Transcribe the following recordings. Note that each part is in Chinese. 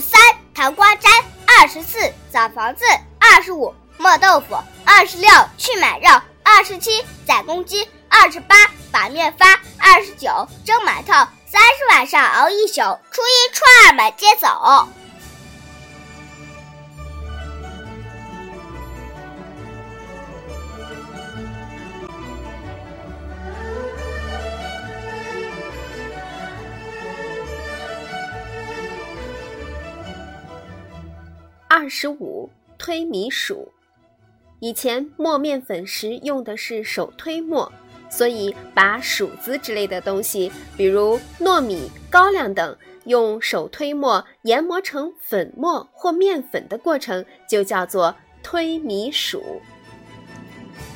三糖瓜粘；二十四扫房子；二十五磨豆腐；二十六去买肉；二十七宰公鸡；二十八把面发；二十九蒸馒头；三十晚上熬一宿；初一初二满街走。二十五推米数，以前磨面粉时用的是手推磨，所以把黍子之类的东西，比如糯米、高粱等，用手推磨研磨成粉末或面粉的过程，就叫做推米数。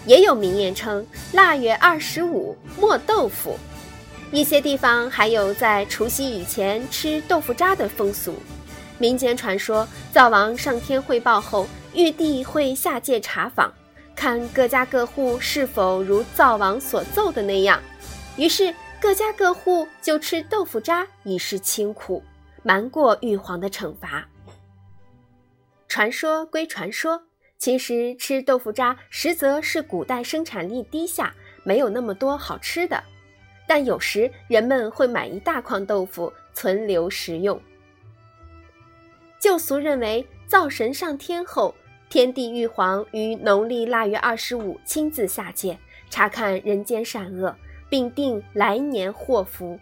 也有民谚称腊月二十五磨豆腐，一些地方还有在除夕以前吃豆腐渣的风俗。民间传说，灶王上天汇报后，玉帝会下界查访，看各家各户是否如灶王所奏的那样。于是各家各户就吃豆腐渣以示清苦，瞒过玉皇的惩罚。传说归传说，其实吃豆腐渣实则是古代生产力低下，没有那么多好吃的。但有时人们会买一大筐豆腐存留食用。旧俗认为，灶神上天后，天帝玉皇于农历腊月二十五亲自下界，查看人间善恶，并定来年祸福，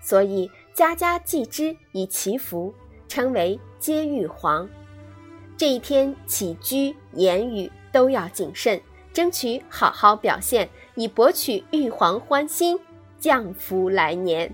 所以家家祭之以祈福，称为接玉皇。这一天起居言语都要谨慎，争取好好表现，以博取玉皇欢心，降福来年。